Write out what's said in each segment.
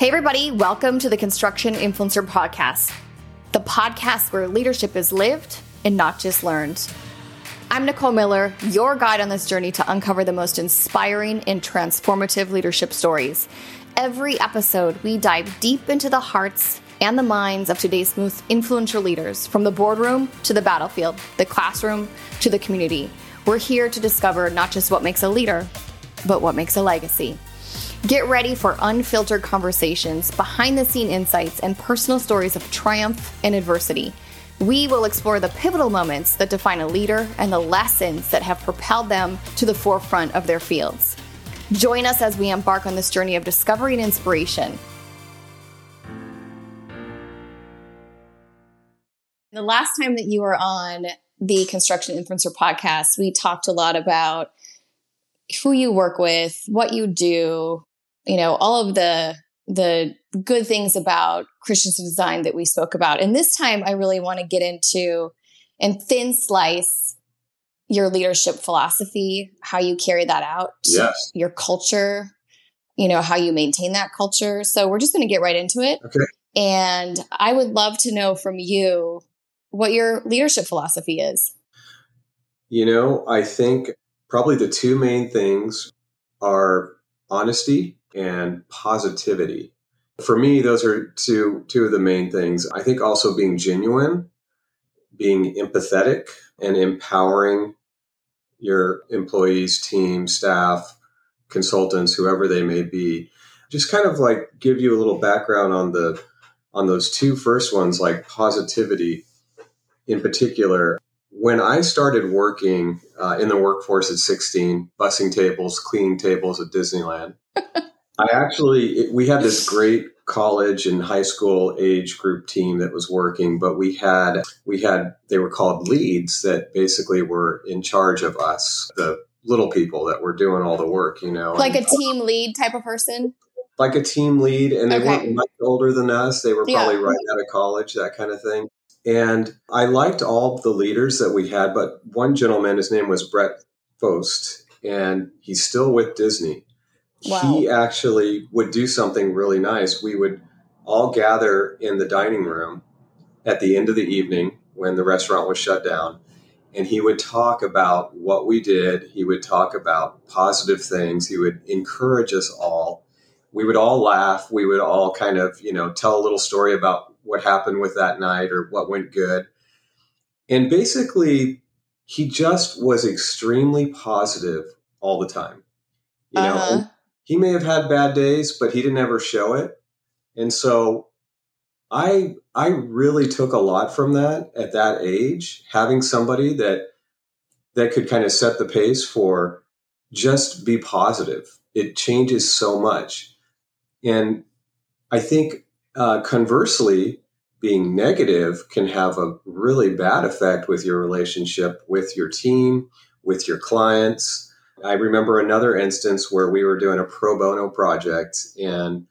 Hey, everybody, welcome to the Construction Influencer Podcast, the podcast where leadership is lived and not just learned. I'm Nicole Miller, your guide on this journey to uncover the most inspiring and transformative leadership stories. Every episode, we dive deep into the hearts and the minds of today's most influential leaders, from the boardroom to the battlefield, the classroom to the community. We're here to discover not just what makes a leader, but what makes a legacy. Get ready for unfiltered conversations, behind the scene insights, and personal stories of triumph and adversity. We will explore the pivotal moments that define a leader and the lessons that have propelled them to the forefront of their fields. Join us as we embark on this journey of discovery and inspiration. The last time that you were on the Construction Influencer podcast, we talked a lot about who you work with, what you do, you know, all of the the good things about Chrestensen Design that we spoke about. And this time I really want to get into and thin slice your leadership philosophy, how you carry that out, yes. your culture, you know, how you maintain that culture. So we're just going to get right into it. Okay. And I would love to know from you what your leadership philosophy is. You know, I think probably the two main things are honesty and positivity. For me, those are two two of the main things. I think also being genuine, being empathetic, and empowering your employees, team, staff, consultants, whoever they may be. Just kind of like give you a little background on the on those two first ones, like positivity in particular. When I started working uh, in the workforce at 16, bussing tables, cleaning tables at Disneyland, I actually, we had this great college and high school age group team that was working, but we had, we had, they were called leads that basically were in charge of us, the little people that were doing all the work, you know. Like and, a team lead type of person? Like a team lead. And they okay. weren't much older than us. They were probably yeah. right out of college, that kind of thing. And I liked all the leaders that we had, but one gentleman, his name was Brett Fost, and he's still with Disney. Wow. He actually would do something really nice. We would all gather in the dining room at the end of the evening when the restaurant was shut down. And he would talk about what we did. He would talk about positive things. He would encourage us all. We would all laugh. We would all kind of, you know, tell a little story about what happened with that night or what went good. And basically, he just was extremely positive all the time. You know, uh-huh he may have had bad days, but he didn't ever show it. And so I I really took a lot from that at that age, having somebody that that could kind of set the pace for just be positive. It changes so much. And I think uh, conversely, being negative can have a really bad effect with your relationship with your team, with your clients, I remember another instance where we were doing a pro bono project, and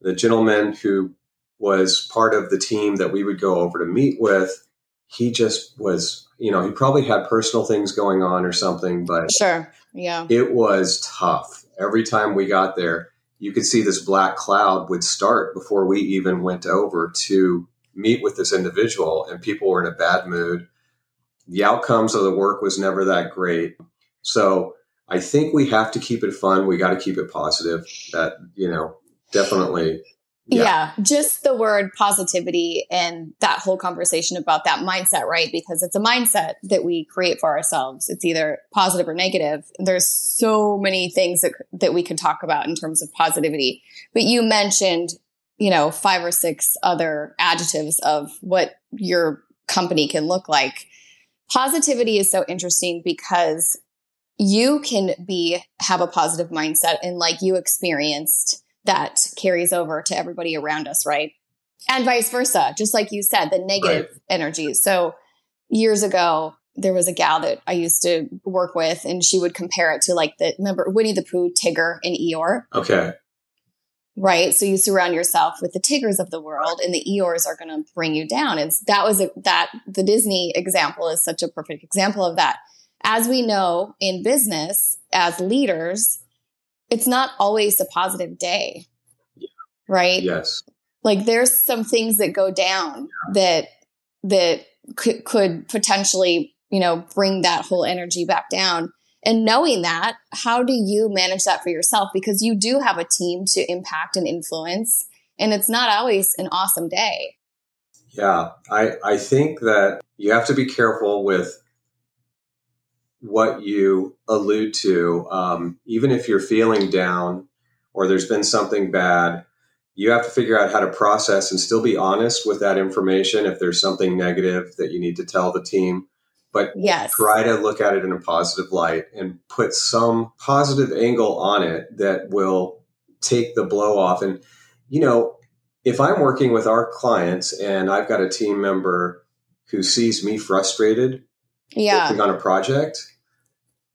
the gentleman who was part of the team that we would go over to meet with, he just was, you know, he probably had personal things going on or something, but sure, yeah, it was tough. Every time we got there, you could see this black cloud would start before we even went over to meet with this individual, and people were in a bad mood. The outcomes of the work was never that great. So I think we have to keep it fun. We got to keep it positive. That, you know, definitely. Yeah. yeah. just the word positivity and that whole conversation about that mindset, right? Because it's a mindset that we create for ourselves. It's either positive or negative. There's so many things that, that we could talk about in terms of positivity. But you mentioned, you know, five or six other adjectives of what your company can look like. Positivity is so interesting because you can be have a positive mindset and like you experienced that carries over to everybody around us, right? And vice versa, just like you said, the negative right. energies. So years ago, there was a gal that I used to work with, and she would compare it to like the remember Winnie the Pooh, Tigger, and Eeyore. Okay. Right. So you surround yourself with the Tiggers of the world, and the Eeyores are going to bring you down. And that was a, that the Disney example is such a perfect example of that as we know in business as leaders, it's not always a positive day. right? Yes. Like there's some things that go down that that could, could potentially, you know, bring that whole energy back down. And knowing that, how do you manage that for yourself? Because you do have a team to impact and influence, and it's not always an awesome day. Yeah, I, I think that you have to be careful with what you allude to. Um, even if you're feeling down or there's been something bad, you have to figure out how to process and still be honest with that information if there's something negative that you need to tell the team. But yes. try to look at it in a positive light and put some positive angle on it that will take the blow off. And, you know, if I'm working with our clients and I've got a team member who sees me frustrated yeah. working on a project,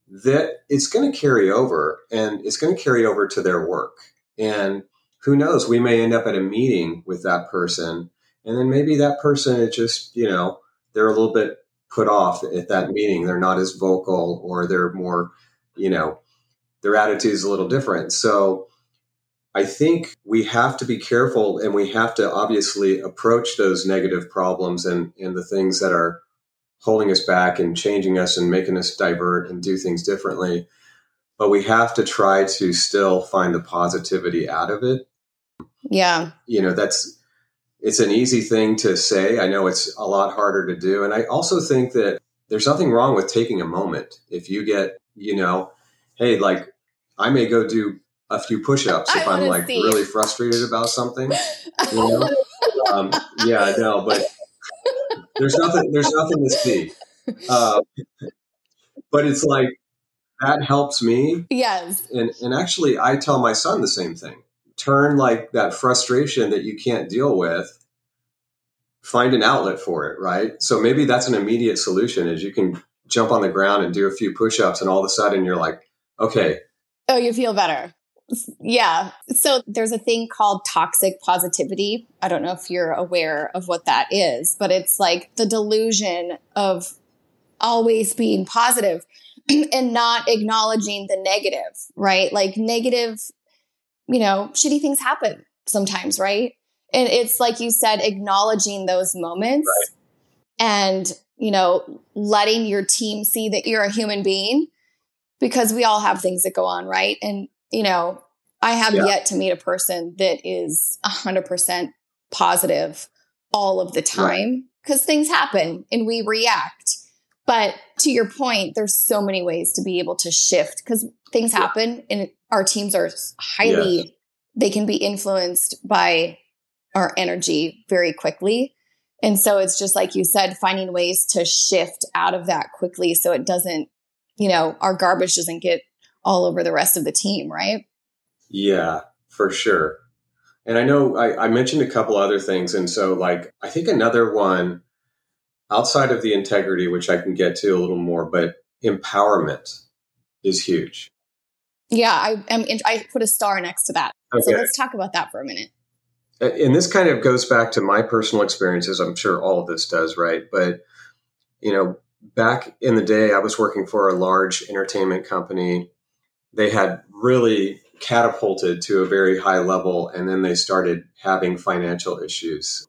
that it's going to carry over and it's going to carry over to their work. And who knows, we may end up at a meeting with that person. And then maybe that person is just, you know, they're a little bit put off at that meeting. They're not as vocal or they're more, you know, their attitude is a little different. So I think we have to be careful and we have to obviously approach those negative problems and, and the things that are holding us back and changing us and making us divert and do things differently. But we have to try to still find the positivity out of it. Yeah. You know, that's it's an easy thing to say. I know it's a lot harder to do. And I also think that there's nothing wrong with taking a moment. If you get, you know, hey, like I may go do a few push-ups if I'm like see. really frustrated about something. You know? um, yeah, I know, but there's nothing. There's nothing to see. Uh, but it's like that helps me. Yes. And and actually, I tell my son the same thing. Turn like that frustration that you can't deal with. Find an outlet for it, right? So maybe that's an immediate solution. Is you can jump on the ground and do a few push-ups, and all of a sudden you're like, okay. Oh, you feel better. Yeah. So there's a thing called toxic positivity. I don't know if you're aware of what that is, but it's like the delusion of always being positive and not acknowledging the negative, right? Like negative, you know, shitty things happen sometimes, right? And it's like you said, acknowledging those moments right. and, you know, letting your team see that you're a human being because we all have things that go on, right? And you know, I have yeah. yet to meet a person that is 100% positive all of the time because right. things happen and we react. But to your point, there's so many ways to be able to shift because things yeah. happen and our teams are highly, yes. they can be influenced by our energy very quickly. And so it's just like you said, finding ways to shift out of that quickly so it doesn't, you know, our garbage doesn't get all over the rest of the team, right? Yeah, for sure. And I know I, I, mentioned a couple other things. And so, like, I think another one outside of the integrity, which I can get to a little more, but empowerment is huge. Yeah, I am. I put a star next to that. Okay. So let's talk about that for a minute. And this kind of goes back to my personal experiences. I'm sure all of this does, right? But, you know, back in the day, I was working for a large entertainment company they had really catapulted to a very high level and then they started having financial issues.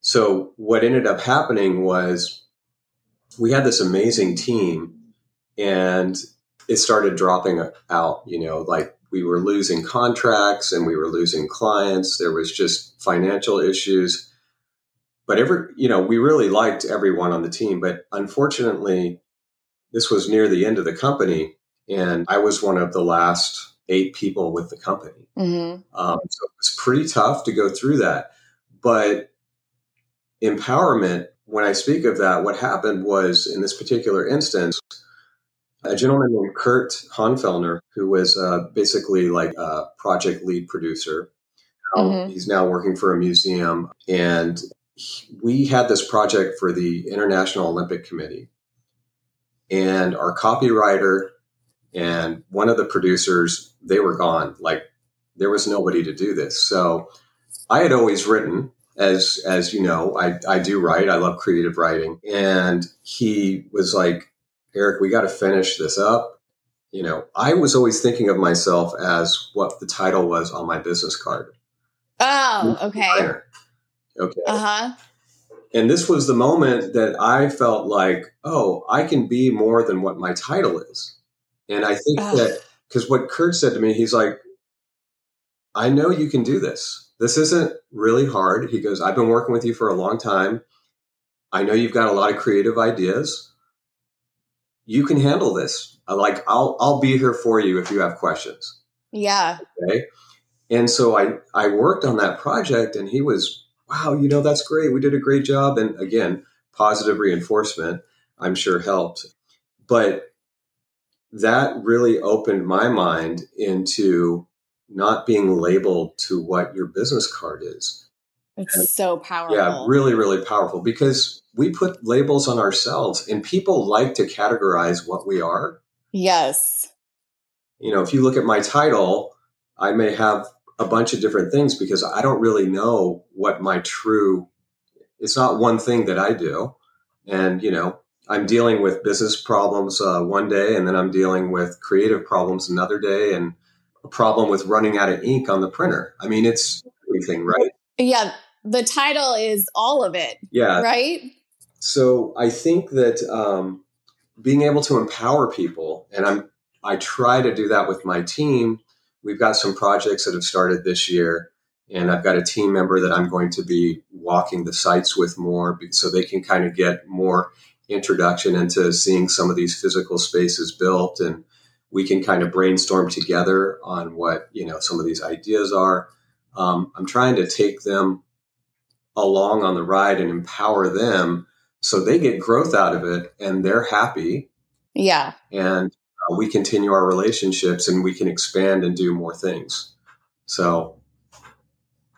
So, what ended up happening was we had this amazing team and it started dropping out, you know, like we were losing contracts and we were losing clients. There was just financial issues. But every, you know, we really liked everyone on the team. But unfortunately, this was near the end of the company and I was one of the last eight people with the company. Mm-hmm. Um, so it was pretty tough to go through that. But empowerment, when I speak of that, what happened was in this particular instance, a gentleman named Kurt Honfellner, who was uh, basically like a project lead producer. Mm-hmm. He's now working for a museum. And he, we had this project for the International Olympic Committee. And our copywriter and one of the producers they were gone like there was nobody to do this so i had always written as as you know i i do write i love creative writing and he was like Erik we got to finish this up you know i was always thinking of myself as what the title was on my business card Oh, okay. Okay. Uh huh. And this was the moment that I felt like, oh, I can be more than what my title is. And I think Ugh. that because what Kurt said to me, he's like, I know you can do this. This isn't really hard. He goes, I've been working with you for a long time. I know you've got a lot of creative ideas. You can handle this. I like I'll I'll be here for you if you have questions. Yeah. Okay. And so I I worked on that project and he was wow, you know, that's great. We did a great job. And again, positive reinforcement, I'm sure helped. But that really opened my mind into not being labeled to what your business card is. It's and, so powerful. Yeah, really, really powerful because we put labels on ourselves and people like to categorize what we are. Yes. You know, if you look at my title, I may have a bunch of different things because I don't really know what my true it's not one thing that I do. And, you know, I'm dealing with business problems uh, one day and then I'm dealing with creative problems another day and a problem with running out of ink on the printer. I mean, it's everything, right? Yeah. The title is all of it. Yeah. Right. So I think that um, being able to empower people, and I'm I try to do that with my team we've got some projects that have started this year and I've got a team member that I'm going to be walking the sites with more so they can kind of get more introduction into seeing some of these physical spaces built and we can kind of brainstorm together on what you know some of these ideas are um, i'm trying to take them along on the ride and empower them so they get growth out of it and they're happy yeah and uh, we continue our relationships and we can expand and do more things. So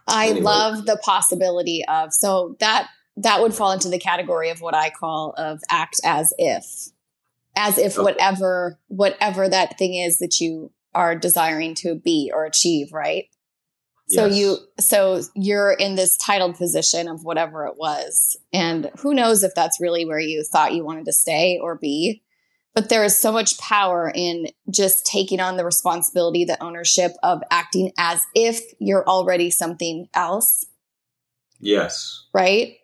I anyway. love the possibility of so that that would fall into the category of what I call of act as if as if okay. whatever whatever that thing is that you are desiring to be or achieve, right? So yes. you so you're in this titled position of whatever it was. And who knows if that's really where you thought you wanted to stay or be. But there is so much power in just taking on the responsibility, the ownership of acting as if you're already something else. Yes. Right?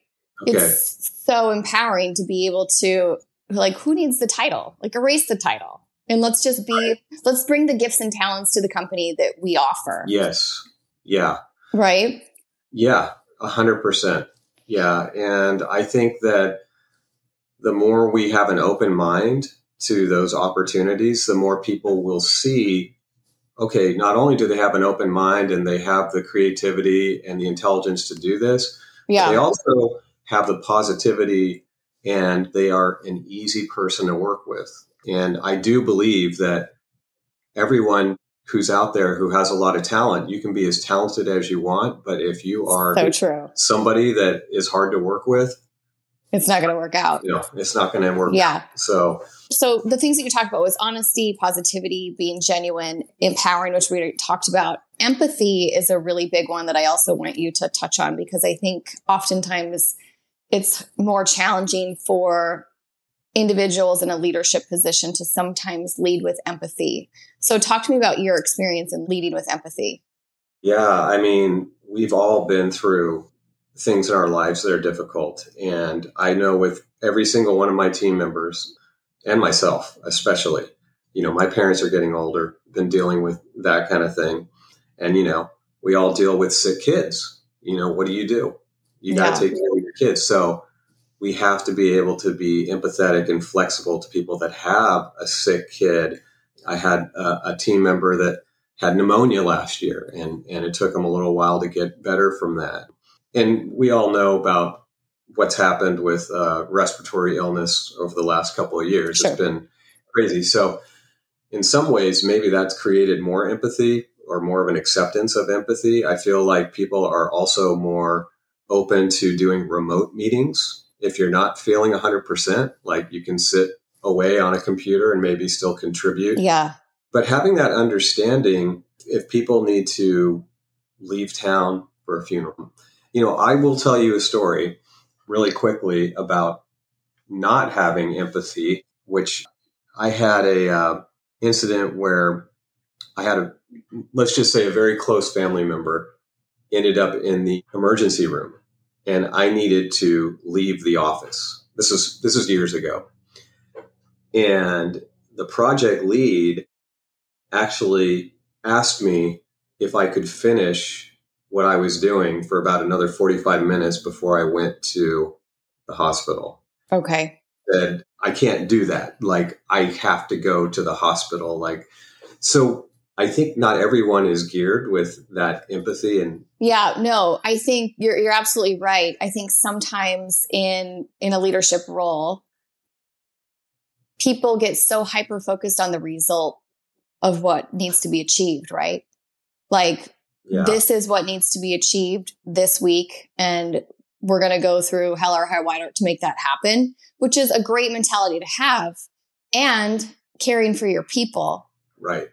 Okay. It's so empowering to be able to, like, who needs the title? Like, erase the title. And let's just be, right. let's bring the gifts and talents to the company that we offer. Yes. Yeah. Right? Yeah. A hundred percent. Yeah. And I think that the more we have an open mind to those opportunities, the more people will see okay, not only do they have an open mind and they have the creativity and the intelligence to do this, yeah. they also have the positivity and they are an easy person to work with. And I do believe that everyone who's out there who has a lot of talent, you can be as talented as you want, but if you are so true. somebody that is hard to work with, it's not going to work out. No, it's not going to work. Yeah. So, so the things that you talked about was honesty, positivity, being genuine, empowering, which we talked about. Empathy is a really big one that I also want you to touch on because I think oftentimes it's more challenging for individuals in a leadership position to sometimes lead with empathy. So, talk to me about your experience in leading with empathy. Yeah, I mean, we've all been through things in our lives that are difficult. And I know with every single one of my team members and myself, especially, you know, my parents are getting older, been dealing with that kind of thing. And, you know, we all deal with sick kids. You know, what do you do? You got to yeah. take care of your kids. So we have to be able to be empathetic and flexible to people that have a sick kid. I had a, a team member that had pneumonia last year and, and it took them a little while to get better from that and we all know about what's happened with uh, respiratory illness over the last couple of years. Sure. It's been crazy. So, in some ways, maybe that's created more empathy or more of an acceptance of empathy. I feel like people are also more open to doing remote meetings. If you're not feeling 100%, like you can sit away on a computer and maybe still contribute. Yeah. But having that understanding, if people need to leave town for a funeral, you know, I will tell you a story really quickly about not having empathy, which I had a uh, incident where I had a let's just say a very close family member ended up in the emergency room and I needed to leave the office. This is this is years ago. And the project lead actually asked me if I could finish what I was doing for about another 45 minutes before I went to the hospital. Okay. Said, I can't do that. Like, I have to go to the hospital. Like, so I think not everyone is geared with that empathy and Yeah, no, I think you're you're absolutely right. I think sometimes in in a leadership role people get so hyper focused on the result of what needs to be achieved, right? Like yeah. this is what needs to be achieved this week and we're going to go through hell or high water to make that happen, which is a great mentality to have and caring for your people. Right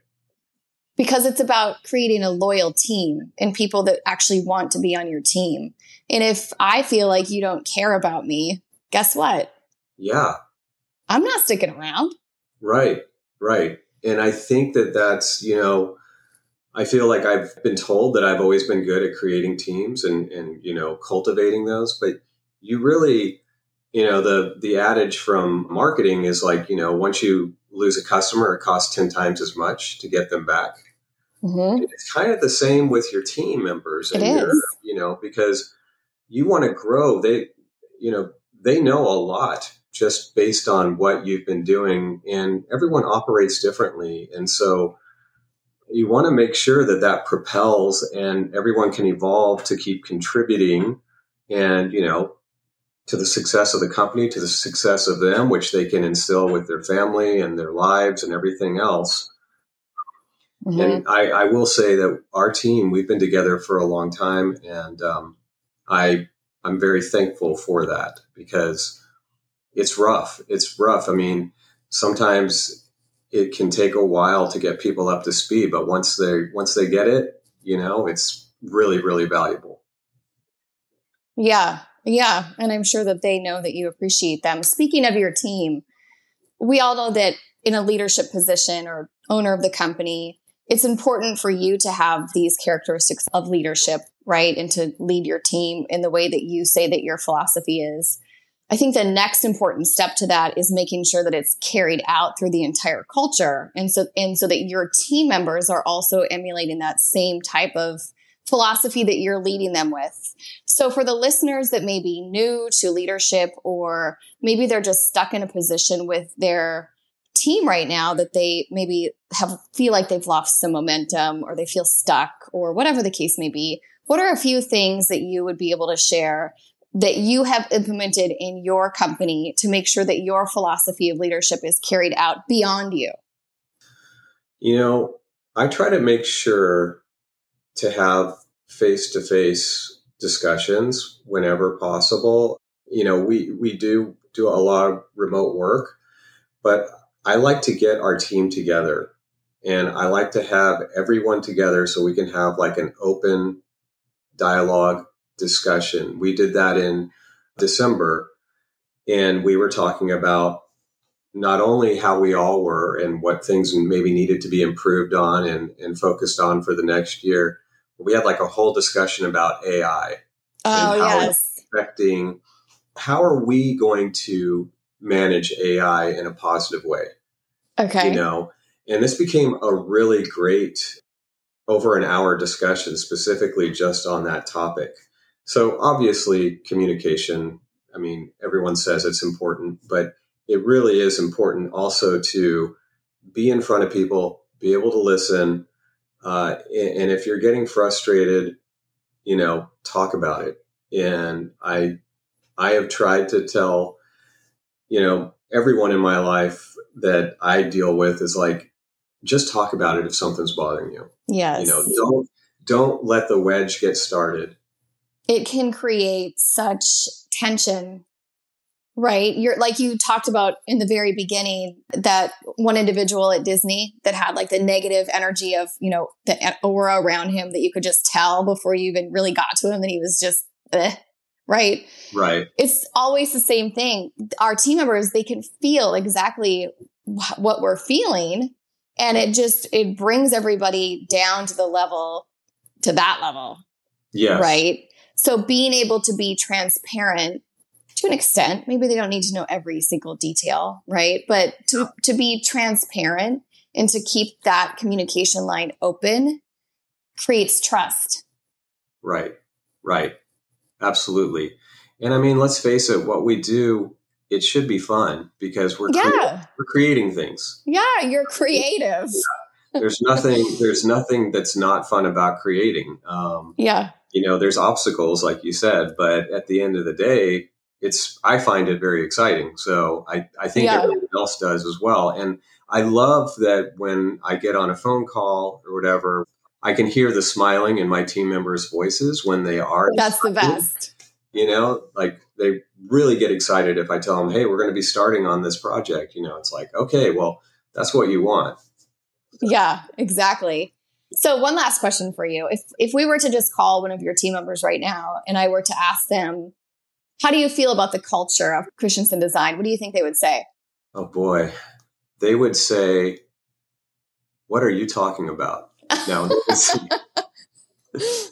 because it's about creating a loyal team and people that actually want to be on your team. And if I feel like you don't care about me, guess what? Yeah. I'm not sticking around. Right, right. And I think that that's, you know, I feel like I've been told that I've always been good at creating teams and, and you know, cultivating those. But you really, you know, the, the adage from marketing is like, you know, once you lose a customer, it costs 10 times as much to get them back. Mm-hmm. It's kind of the same with your team members. And it is. You know, because you want to grow. They, you know, they know a lot just based on what you've been doing, and everyone operates differently. And so you want to make sure that that propels and everyone can evolve to keep contributing and, you know, to the success of the company, to the success of them, which they can instill with their family and their lives and everything else. Mm-hmm. And I, I, will say that our team, we've been together for a long time, and um, I I'm very thankful for that because it's rough. It's rough. I mean, sometimes it can take a while to get people up to speed, but once they once they get it, you know, it's really really valuable. Yeah, yeah, and I'm sure that they know that you appreciate them. Speaking of your team, we all know that in a leadership position or owner of the company, it's important for you to have these characteristics of leadership, right? And to lead your team in the way that you say that your philosophy is. I think the next important step to that is making sure that it's carried out through the entire culture. And so, and so that your team members are also emulating that same type of philosophy that you're leading them with. So for the listeners that may be new to leadership or maybe they're just stuck in a position with their team right now that they maybe have feel like they've lost some momentum or they feel stuck or whatever the case may be what are a few things that you would be able to share that you have implemented in your company to make sure that your philosophy of leadership is carried out beyond you? You know i try to make sure to have face to face discussions whenever possible. You know we we do do a lot of remote work but I like to get our team together and I like to have everyone together so we can have like an open dialogue discussion. We did that in December and we were talking about not only how we all were and what things maybe needed to be improved on and, and focused on for the next year. We had like a whole discussion about AI. Oh, and how yes. affecting how are we going to manage AI in a positive way. Okay. You know, and this became a really great over an hour discussion specifically just on that topic. So obviously communication, I mean, everyone says it's important, but it really is important also to be in front of people, be able to listen. Uh, and if you're getting frustrated, you know, talk about it. And I, I have tried to tell you know, everyone in my life that I deal with is like, just talk about it if something's bothering you. Yes. You know, don't don't let the wedge get started. It can create such tension right you're like you talked about in the very beginning that one individual at disney that had like the negative energy of you know the aura around him that you could just tell before you even really got to him that he was just eh, right? Right. It's always the same thing. Our team members, they can feel exactly what we're feeling. And it just, it brings everybody down to the level, to that level. Yes. Right. So being able to be transparent to an extent, maybe they don't need to know every single detail, right? But to, to be transparent and to keep that communication line open creates trust. Right. Right. Absolutely. And I mean, let's face it, what we do, it should be fun because we're, yeah. we're creating things. Yeah, you're creative. Yeah. There's nothing there's nothing that's not fun about creating. Um, yeah. You know, there's obstacles, like you said, but at the end of the day, it's I find it very exciting. So I, I think yeah. everyone else does as well. And I love that when I get on a phone call or whatever, I can hear the smiling in my team members' voices when they are. That's the best. You know, like they really get excited if I tell them, "Hey, we're going to be starting on this project." You know, it's like, okay, well, that's what you want. Yeah, exactly. So, one last question for you: if if we were to just call one of your team members right now, and I were to ask them, "How do you feel about the culture of Chrestensen Design?" What do you think they would say? Oh boy, they would say, "What are you talking about?" No,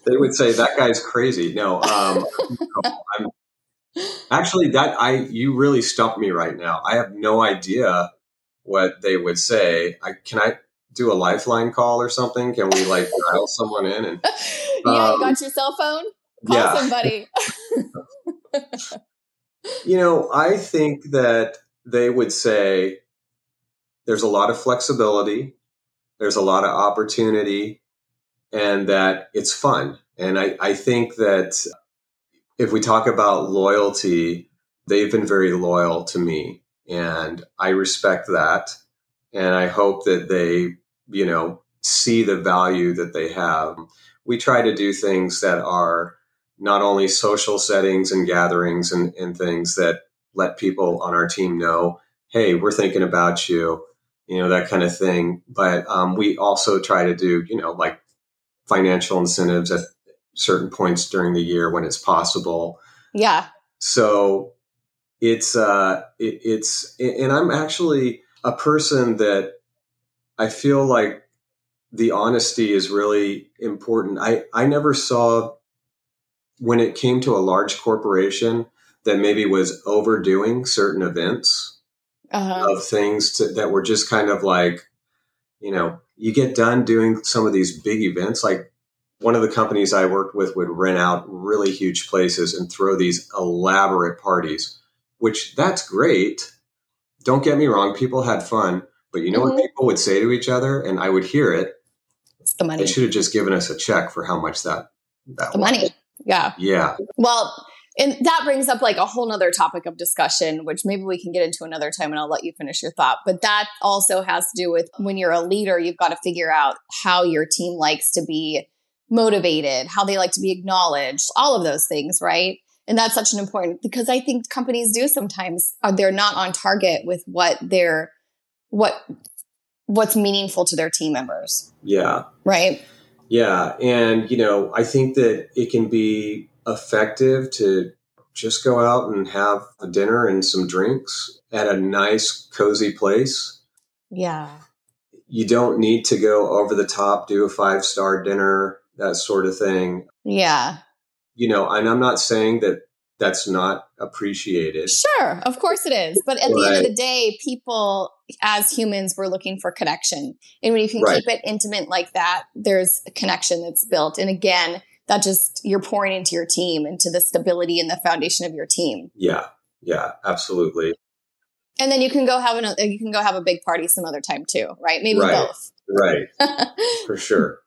they would say that guy's crazy. No, um, I'm actually that I you really stumped me right now. I have no idea what they would say. I can I do a lifeline call or something? Can we like dial someone in and yeah, um, you got your cell phone? Call yeah. somebody. you know, I think that they would say there's a lot of flexibility, there's a lot of opportunity, and that it's fun. And I, I think that if we talk about loyalty, they've been very loyal to me. And I respect that. And I hope that they, you know, see the value that they have. We try to do things that are not only social settings and gatherings and, and things that let people on our team know, hey, we're thinking about you, you know, that kind of thing. But um, we also try to do, you know, like financial incentives at certain points during the year when it's possible. Yeah. So it's uh it, it's and I'm actually a person that I feel like the honesty is really important. I I never saw when it came to a large corporation that maybe was overdoing certain events uh-huh. of things to, that were just kind of like you know you get done doing some of these big events like one of the companies I worked with would rent out really huge places and throw these elaborate parties, which that's great. Don't get me wrong, people had fun, but you know mm-hmm. what people would say to each other, and I would hear it. It's the money. They should have just given us a check for how much that that the was. money. Yeah. Yeah. Well, and that brings up like a whole nother topic of discussion, which maybe we can get into another time and I'll let you finish your thought. But that also has to do with when you're a leader, you've got to figure out how your team likes to be motivated, how they like to be acknowledged, all of those things, right? And that's such an important because I think companies do sometimes uh, they're not on target with what they're what what's meaningful to their team members. Yeah. Right? Yeah, and you know, I think that it can be effective to just go out and have a dinner and some drinks at a nice cozy place. Yeah. You don't need to go over the top, do a five star dinner that sort of thing. Yeah. You know, and I'm not saying that that's not appreciated. Sure, of course it is. But at right. the end of the day, people as humans we're looking for connection. And when you can right. keep it intimate like that, there's a connection that's built. And again, that just you're pouring into your team, into the stability and the foundation of your team. Yeah. Yeah, absolutely. And then you can go have an you can go have a big party some other time too, right? Maybe right. both. Right. For sure.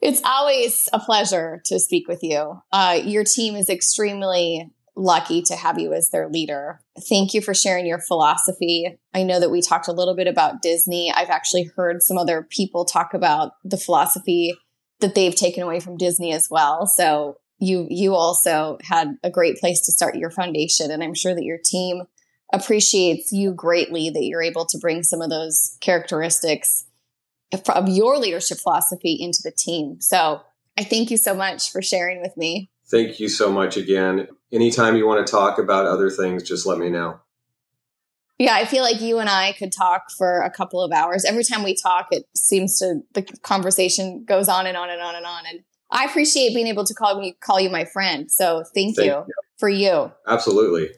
It's always a pleasure to speak with you. Uh, your team is extremely lucky to have you as their leader. Thank you for sharing your philosophy. I know that we talked a little bit about Disney. I've actually heard some other people talk about the philosophy that they've taken away from Disney as well. So you you also had a great place to start your foundation and I'm sure that your team appreciates you greatly that you're able to bring some of those characteristics of your leadership philosophy into the team. So I thank you so much for sharing with me. Thank you so much again. Anytime you want to talk about other things, just let me know. Yeah, I feel like you and I could talk for a couple of hours. Every time we talk, it seems to the conversation goes on and on and on and on. And I appreciate being able to call me call you my friend. So thank, thank you, you for you. Absolutely.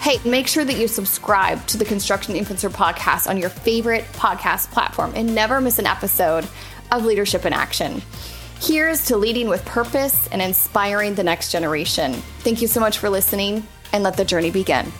Hey, make sure that you subscribe to the Construction Influencer podcast on your favorite podcast platform and never miss an episode of Leadership in Action. Here's to leading with purpose and inspiring the next generation. Thank you so much for listening, and let the journey begin.